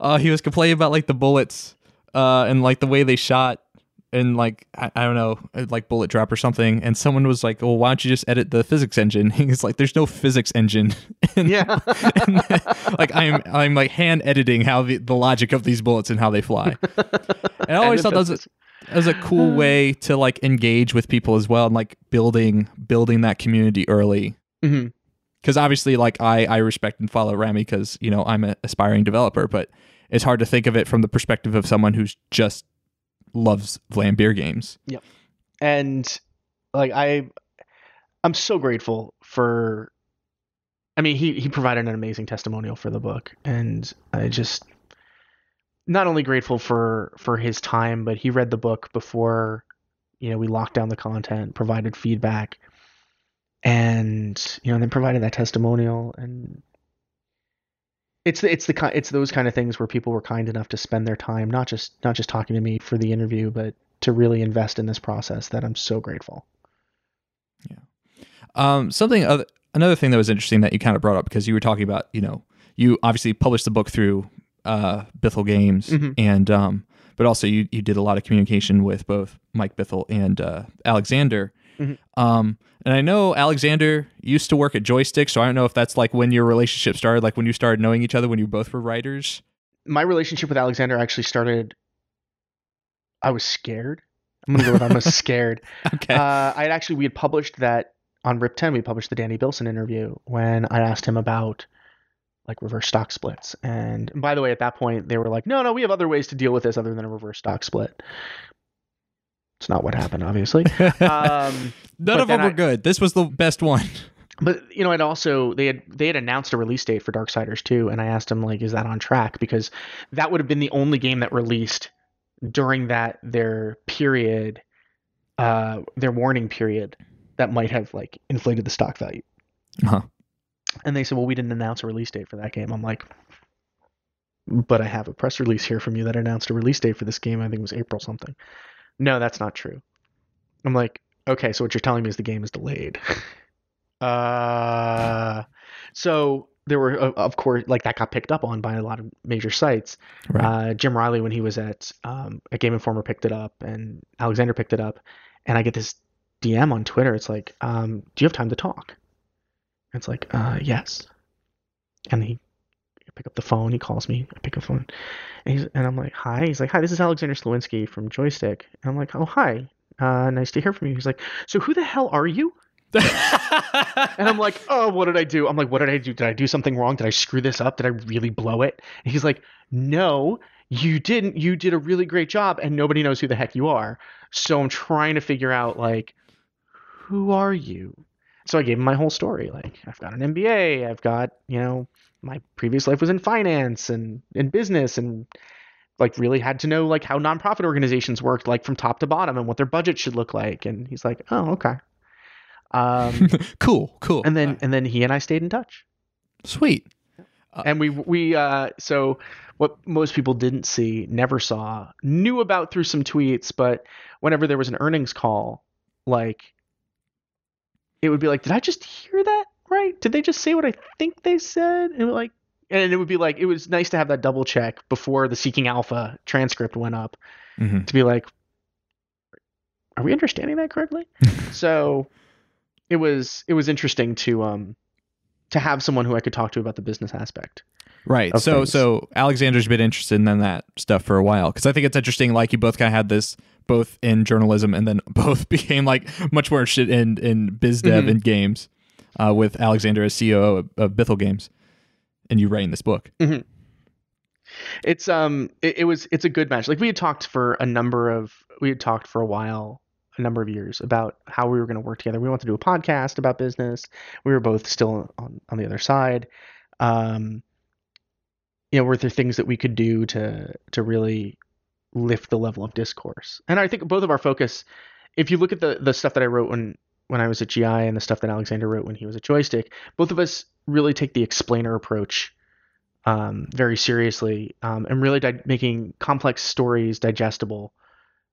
uh, he was complaining about like the bullets, uh, and like the way they shot and like I, I don't know, like bullet drop or something. And someone was like, "Well, why don't you just edit the physics engine?" He's like, "There's no physics engine." and, yeah and, like I'm I'm like hand editing how the, the logic of these bullets and how they fly. And I always thought that was a, that was a cool way to like engage with people as well and like building building that community early hmm because obviously like i i respect and follow rami because you know i'm an aspiring developer but it's hard to think of it from the perspective of someone who's just loves Vlambeer games. And like I I'm so grateful for I mean he he provided an amazing testimonial for the book and I just not only grateful for for his time but he read the book before you know we locked down the content provided feedback and you know then provided that testimonial and it's the, it's the it's those kind of things where people were kind enough to spend their time not just not just talking to me for the interview but to really invest in this process that I'm so grateful. Yeah. Um something other another thing that was interesting that you kind of brought up because you were talking about you know you obviously published the book through uh bithell games Mhm. and um but also you you did a lot of communication with both mike bithell and uh alexander Mhm. um and i know alexander used to work at Joystiq so i don't know if that's like when your relationship started like when you started knowing each other when you both were writers My relationship with Alexander actually started I was scared. I'm gonna go with I was scared. okay Uh, I had actually we had published that on RipTen. We published the Danny Bilson interview when I asked him about like reverse stock splits. And by the way, at that point they were like, "No, no, we have other ways to deal with this other than a reverse stock split." It's not what happened, obviously. Um, none of them were I- good this was the best one but you know, it also they had they had announced a release date for Darksiders 2, and I asked him like, "Is that on track?" Because that would have been the only game that released during that their period, uh, their warning period, that might have like inflated the stock value. uh-huh. And they said, "Well, we didn't announce a release date for that game." I'm like, "But I have a press release here from you that announced a release date for this game. I think it was April something." No, that's not true. I'm like, "Okay, so what you're telling me is the game is delayed." uh, so there were, of course, like that got picked up on by a lot of major sites. right Uh, Jim Reilly, when he was at um, at Game Informer, picked it up, and Alexander picked it up, and I get this DM on Twitter. It's like, um, "Do you have time to talk?" It's like, uh, "Yes." And he pick up the phone. He calls me. I pick up the phone, and, and I'm like, "Hi." He's like, "Hi, this is Alexander Sliwinski from Joystiq." And I'm like, "Oh, hi. Uh, nice to hear from you." He's like, "So who the hell are you?" And I'm like, oh, what did I do? I'm like, what did I do? Did I do something wrong? Did I screw this up? Did I really blow it? And he's like, no, you didn't. You did a really great job, and nobody knows who the heck you are. So I'm trying to figure out, like, who are you? So I gave him my whole story. Like, I've got an MBA. I've got, you know, my previous life was in finance and in business and like really had to know like how nonprofit organizations worked like from top to bottom and what their budget should look like and he's like oh okay um cool cool and then and then he and I stayed in touch. sweet And we we uh so what most people didn't see, never saw, knew about through some tweets, but whenever there was an earnings call, like it would be like, did I just hear that right? Did they just say what I think they said? And like and it would be like it was nice to have that double check before the Seeking Alpha transcript went up Mhm. to be like are we understanding that correctly? so it was it was interesting to um to have someone who I could talk to about the business aspect. Right. of So things. so Alexander's been interested in that stuff for a while because I think it's interesting. Like you both kind of had this both in journalism and then both became like much more interested in in biz dev Mhm. and games. Uh, with Alexander as CEO of, of Bithell Games, and you writing this book. It's um it, it was it's a good match. Like we had talked for a number of we had talked for a while a number of years about how we were going to work together. We wanted to do a podcast about business. We were both still on, on the other side. Um, you know, were there things that we could do to to really lift the level of discourse? And I think both of our focus, if you look at the the stuff that I wrote when when I was at GI and the stuff that Alexander wrote when he was at Joystiq, both of us really take the explainer approach um, very seriously um, and really di- making complex stories digestible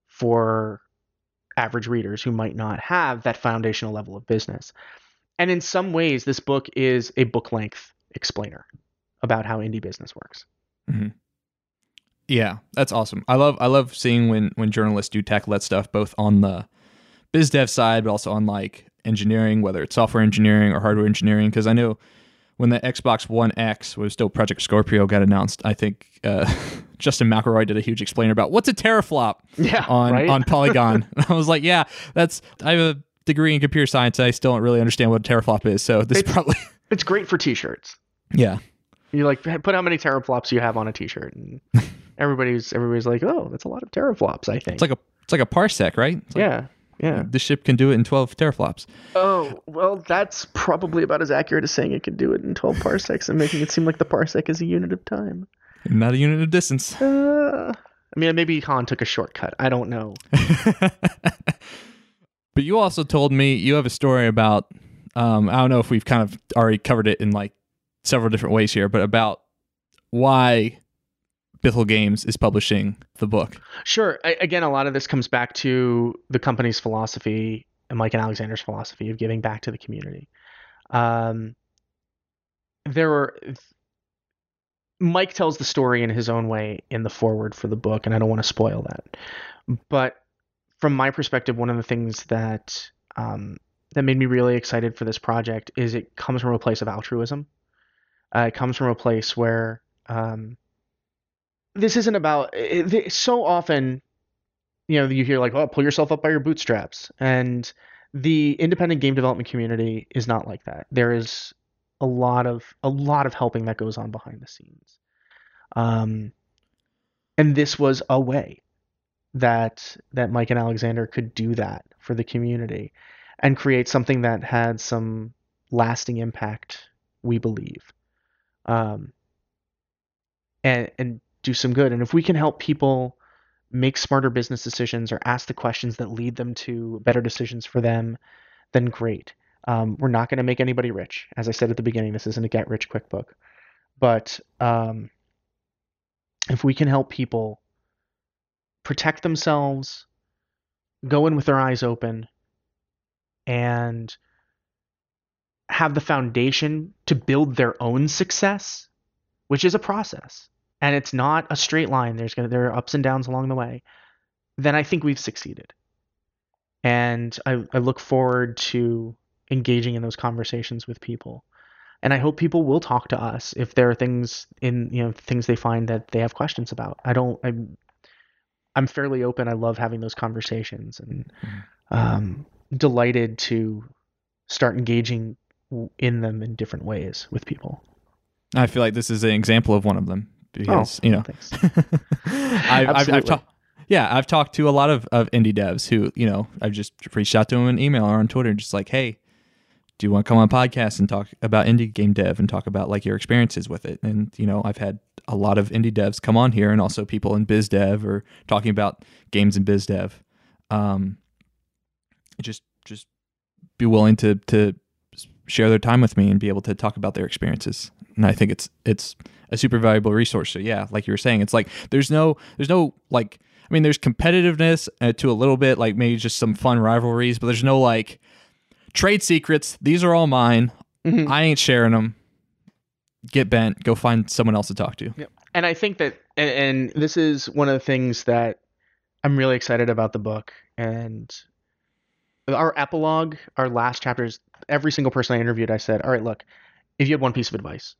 for average readers who might not have that foundational level of business. And in some ways, this book is a book length explainer about how indie business works. Mm-hmm. Yeah, that's awesome. I love I love seeing when when journalists do tech that stuff both on the biz dev side, but also on like engineering, whether it's software engineering or hardware engineering. Because I know when the Xbox One X was still Project Scorpio got announced, I think uh, Justin McElroy did a huge explainer about what's a teraflop yeah, on right? on Polygon. I was like, yeah, that's I have a degree in computer science. I still don't really understand what a teraflop is, so this it's, probably it's great for t-shirts. Yeah, you like put how many teraflops you have on a t-shirt, and everybody's everybody's like, oh, that's a lot of teraflops. I think it's like a it's like a parsec, right? Like, yeah. Yeah. This ship can do it in 12 teraflops. Oh, well, that's probably about as accurate as saying it can do it in 12 parsecs and making it seem like the parsec is a unit of time. Not a unit of distance. Uh, I mean, maybe Han took a shortcut. I don't know. but you also told me you have a story about, um, I don't know if we've kind of already covered it in like several different ways here, but about why Bithell Games is publishing the book. Sure. I, again, a lot of this comes back to the company's philosophy and Mike and Alexander's philosophy of giving back to the community. Um, there were Mike tells the story in his own way in the foreword for the book, and I don't want to spoil that. But from my perspective, one of the things that um, that made me really excited for this project is it comes from a place of altruism. Uh, it comes from a place where um, this isn't about it, so often you know you hear like oh pull yourself up by your bootstraps and the independent game development community is not like that. There is a lot of a lot of helping that goes on behind the scenes. Um and this was a way that that Mike and Alexander could do that for the community and create something that had some lasting impact we believe. Um and and do some good. And if we can help people make smarter business decisions or ask the questions that lead them to better decisions for them, then great. Um, we're not going to make anybody rich. As I said at the beginning, this isn't a get rich quick book. But um, if we can help people protect themselves, go in with their eyes open, and have the foundation to build their own success, which is a process and it's not a straight line, there's gonna there are ups and downs along the way, then I think we've succeeded. And I, I look forward to engaging in those conversations with people. And I hope people will talk to us if there are things in you know things they find that they have questions about. I don't I'm I'm fairly open. I love having those conversations and mm-hmm. um, delighted to start engaging in them in different ways with people. I feel like this is an example of one of them because oh, you know. I've, I've, I've talked yeah I've talked to a lot of, of indie devs who you know I've just reached out to them in email or on Twitter just like hey do you want to come on podcast and talk about indie game dev and talk about like your experiences with it? And you know I've had a lot of indie devs come on here and also people in biz dev or talking about games in biz dev. Um just just be willing to to share their time with me and be able to talk about their experiences. And I think it's it's a super valuable resource. So yeah, like you were saying, it's like there's no there's no like I mean there's competitiveness uh, to a little bit like maybe just some fun rivalries, but there's no like trade secrets. These are all mine. Mm-hmm. I ain't sharing them. Get bent. Go find someone else to talk to. Yep. And I think that and, and this is one of the things that I'm really excited about the book and our epilogue, our last chapters, every single person I interviewed, I said, all right, look, if you had one piece of advice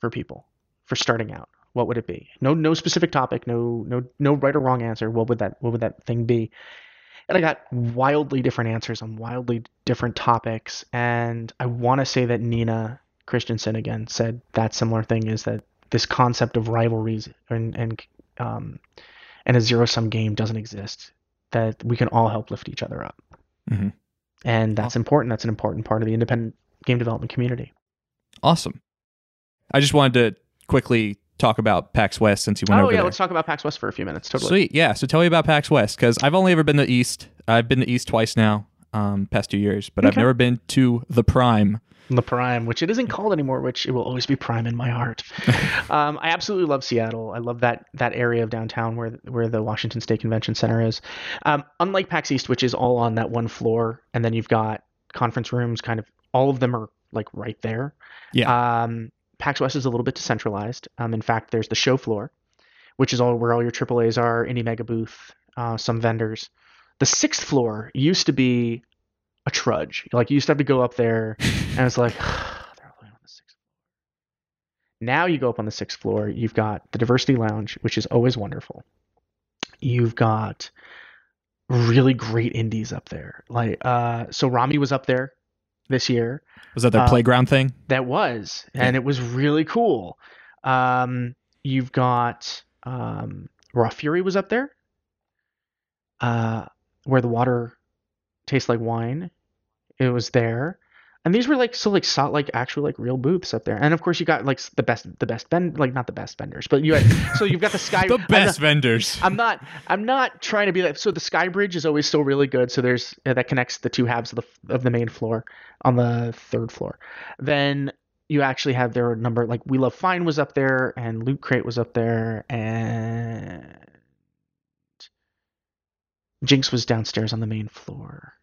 for people, for starting out, what would it be? No, no specific topic, no, no, no right or wrong answer. What would that, what would that thing be? And I got wildly different answers on wildly different topics. And I want to say that Nina Kristensen again said that similar thing is that this concept of rivalries and and um, and a zero sum game doesn't exist. That we can all help lift each other up. Mhm. and that's important. That's an important part of the independent game development community. Awesome. I just wanted to quickly talk about PAX West since you went over. oh over yeah, there. let's talk about PAX West for a few minutes. Totally. Sweet. Yeah. So tell me about PAX West because I've only ever been to East. I've been to East twice now, um, past two years, but I've never been to the Prime. The Prime, which it isn't called anymore, which it will always be Prime in my heart. um, I absolutely love Seattle. I love that that area of downtown where where the Washington State Convention Center is. Um, unlike PAX East, which is all on that one floor, and then you've got conference rooms, kind of all of them are like right there. Yeah. Um, PAX West is a little bit decentralized. Um, in fact, there's the show floor, which is all where all your AAA's are, Indie Mega booth, uh, some vendors. The sixth floor used to be a trudge. Like you used to have to go up there, and it's like they're only on the sixth. Now you go up on the sixth floor. You've got the Diversity Lounge, which is always wonderful. You've got really great indies up there. Like uh, so, Rami was up there this year. Was that their uh, playground thing? that was. And it was really cool. Um you've got um raw fury was up there uh where the water tastes like wine. It was there and these were like so like saw like actual like real booths up there and of course you got like the best the best bend like not the best vendors but you had so you've got the sky The I'm best not- vendors. I'm not. I'm not trying to be like. So the sky bridge is always still really good. So there's uh, that connects the two halves of the of the main floor on the third floor. Then you actually have their number. Like We Love Fine was up there, and Loot Crate was up there, and Jinx was downstairs on the main floor.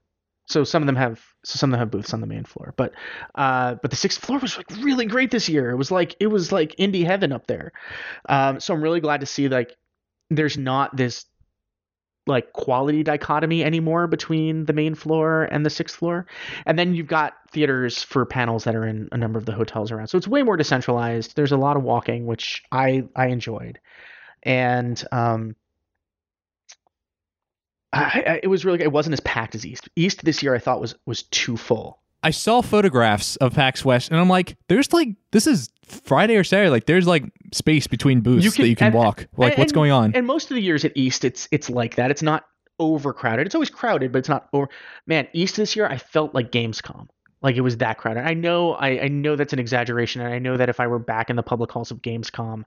So some of them have so some of them have booths on the main floor, but uh, but the sixth floor was like really great this year. It was like it was like indie heaven up there. Um, so I'm really glad to see like there's not this like quality dichotomy anymore between the main floor and the sixth floor. And then you've got theaters for panels that are in a number of the hotels around. So it's way more decentralized. There's a lot of walking, which I I enjoyed. And um I, I, it was really. It wasn't as packed as East. East this year I thought was was too full. I saw photographs of PAX West, and I'm like, there's like, this is Friday or Saturday. Like, there's like space between booths You can- that you can and- walk. Like, and- what's going on? And most of the years at East, it's it's like that. It's not overcrowded. It's always crowded, but it's not over. Man, East this year, I felt like Gamescom. Like it was that crowded. I know, I, I know that's an exaggeration, and I know that if I were back in the public halls of Gamescom,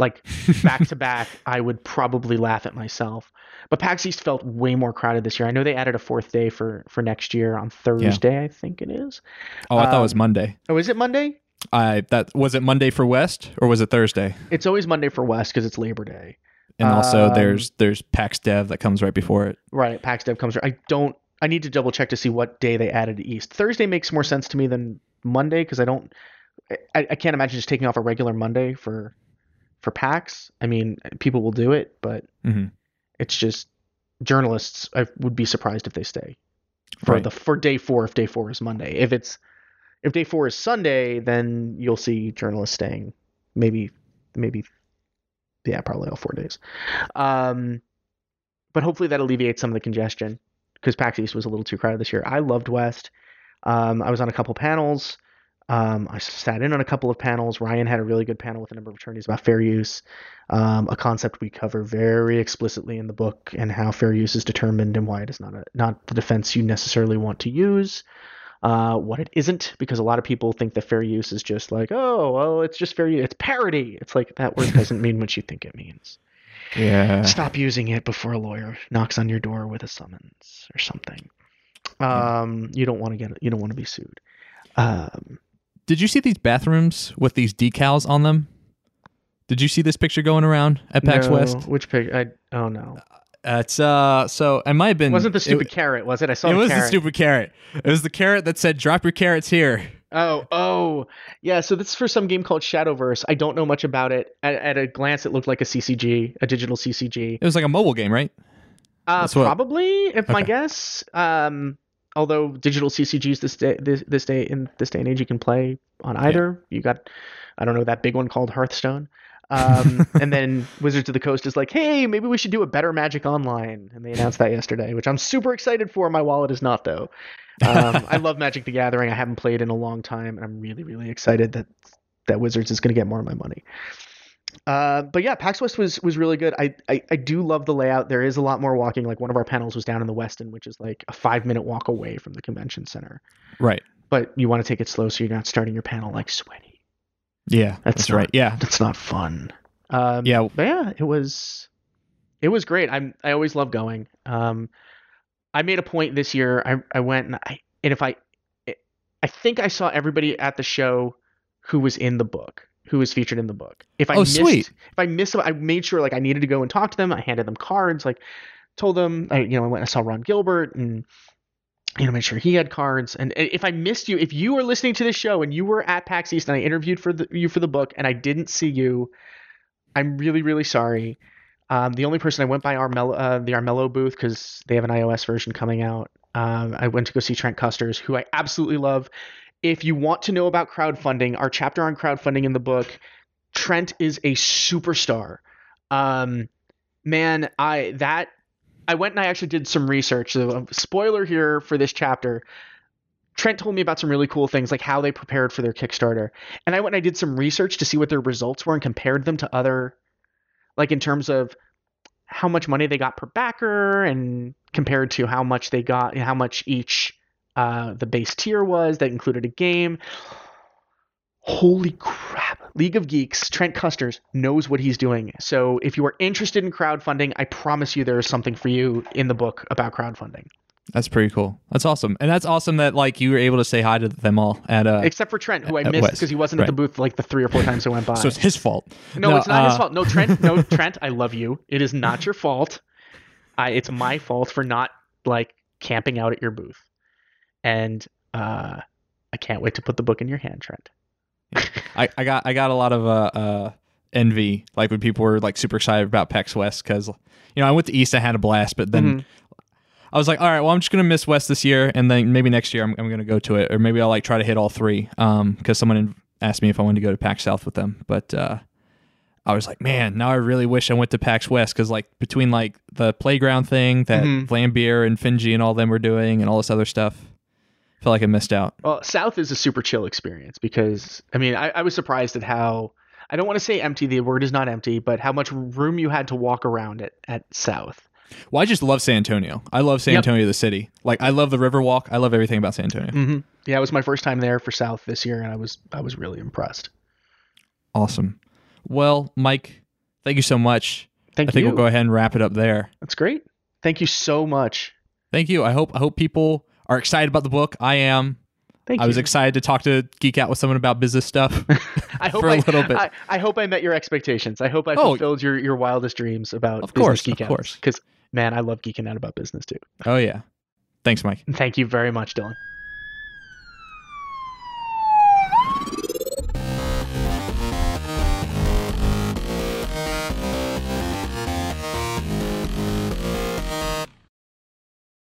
like back to back, I would probably laugh at myself. But PAX East felt way more crowded this year. I know they added a fourth day for for next year on Thursday. I think it is. oh, I thought it was um, Monday. Oh, is it Monday? I that was it Monday for West or was it Thursday? It's always Monday for West because it's Labor Day. And also, Um, there's there's PAX Dev that comes right before it. Right, PAX Dev comes. I don't. I need to double check to see what day they added East. Thursday makes more sense to me than Monday because I don't. I, I can't imagine just taking off a regular Monday for for PAX. I mean, people will do it, but hmm it's just journalists. I would be surprised if they stay for Right. the for day four if day four is Monday. If it's if day four is Sunday, then you'll see journalists staying. Maybe maybe yeah, probably all four days. Um, but hopefully that alleviates some of the congestion because PAX East was a little too crowded this year. I loved West. Um, I was on a couple panels. Um, I sat in on a couple of panels. Ryan had a really good panel with a number of attorneys about fair use, um, a concept we cover very explicitly in the book, and how fair use is determined and why it is not a, not the defense you necessarily want to use. Uh, what it isn't, because a lot of people think that fair use is just like, oh, well, it's just fair use. It's parody. It's like that word doesn't mean what you think it means. Yeah. Stop using it before a lawyer knocks on your door with a summons or something. Um, you don't want to get you don't want to be sued. Um, Did you see these bathrooms with these decals on them? Did you see this picture going around at PAX no, West? Which picture? I oh no, Uh, it's uh, so it might have been. it wasn't the it- stupid carrot, was it? I saw It, was carrot. the stupid carrot. It was the carrot that said, "Drop your carrots here." Oh, oh, yeah. So this is for some game called Shadowverse. I don't know much about it. At, at a glance, it looked like a CCG, a digital CCG. It was like a mobile game, right? Uh, probably, if my guess. Um, although digital CCGs this day, this, this day in this day and age, you can play on either. You got, I don't know, that big one called Hearthstone. Um, and then Wizards of the Coast is like, hey, maybe we should do a better Magic Online, and they announced that yesterday, which I'm super excited for. My wallet is not though. Um, I love Magic the Gathering. I haven't played in a long time, and I'm really, really excited that that Wizards is going to get more of my money. Uh, but yeah, PAX West was was really good. I, I I do love the layout. There is a lot more walking. Like one of our panels was down in the Westin, which is like a five minute walk away from the convention center. Right. But you want to take it slow so you're not starting your panel like sweaty. Yeah, That's that's, not- right. Yeah, That's not fun. Um, yeah. but yeah, it was it was great. I'm I always love going. Um, I made a point this year. I I went and I and if I I think I saw everybody at the show who was in the book, who was featured in the book. If I Oh, missed, sweet. if I missed, I made sure like I needed to go and talk to them. I handed them cards, like told them. I you know I went and I saw Ron Gilbert and you know made sure he had cards. And if I missed you, if you were listening to this show and you were at PAX East and I interviewed for the, you for the book and I didn't see you, I'm really really sorry. Um, the only person I went by Armello, uh, the Armello booth because they have an iOS version coming out. Um, I went to go see Trent Kusters, who I absolutely love. If you want to know about crowdfunding, our chapter on crowdfunding in the book, Trent is a superstar. Um, man, I that I went and I actually did some research. So, um, spoiler here for this chapter. Trent told me about some really cool things, like how they prepared for their Kickstarter, and I went and I did some research to see what their results were and compared them to other, like in terms of how much money they got per backer and compared to how much they got, how much each uh, the base tier was that included a game. Holy crap. League of Geeks, Trent Kusters knows what he's doing. So if you are interested in crowdfunding, I promise you there is something for you in the book about crowdfunding. That's pretty cool. That's awesome, and that's awesome that like you were able to say hi to them all at uh. Except for Trent, who I missed because he wasn't at the booth like the three or four times I went by. so it's his fault. no, it's not his uh, fault. No, Trent, no, Trent, I love you. It is not your fault. I, it's my fault for not like camping out at your booth. And uh, I can't wait to put the book in your hand, Trent. I, I got I got a lot of uh, uh envy like when people were like super excited about PAX West because you know I went to East I had a blast but then Mhm. I was like all right well I'm just gonna miss West this year and then maybe next year I'm, I'm gonna go to it or maybe I'll like try to hit all three um because someone asked me if I wanted to go to PAX South with them but uh I was like man now I really wish I went to PAX West because like between like the playground thing that Mhm. Vlambeer and Finji and all them were doing and all this other stuff feel like I missed out Well, South is a super chill experience because I mean I, I was surprised at how I don't want to say empty. The word is not empty, but how much room you had to walk around it at South. Well, I just love San Antonio. I love San Yep. Antonio, the city. Like I love the Riverwalk. I love everything about San Antonio. hmm Yeah, it was my first time there for South this year, and I was I was really impressed. Awesome. Well, Mike, thank you so much. Thank you. I think we'll go ahead and wrap it up there. That's great. Thank you so much. Thank you. I hope I hope people are excited about the book. I am. Thank you. I you. was excited to talk to geek out with someone about business stuff. I hope for a I, little bit. I, I hope I met your expectations. I hope I Oh. fulfilled your, your wildest dreams about Of business course, geek of course. Because man, I love geeking out about business too. oh yeah. Thanks, Mike. Thank you very much, Dylan.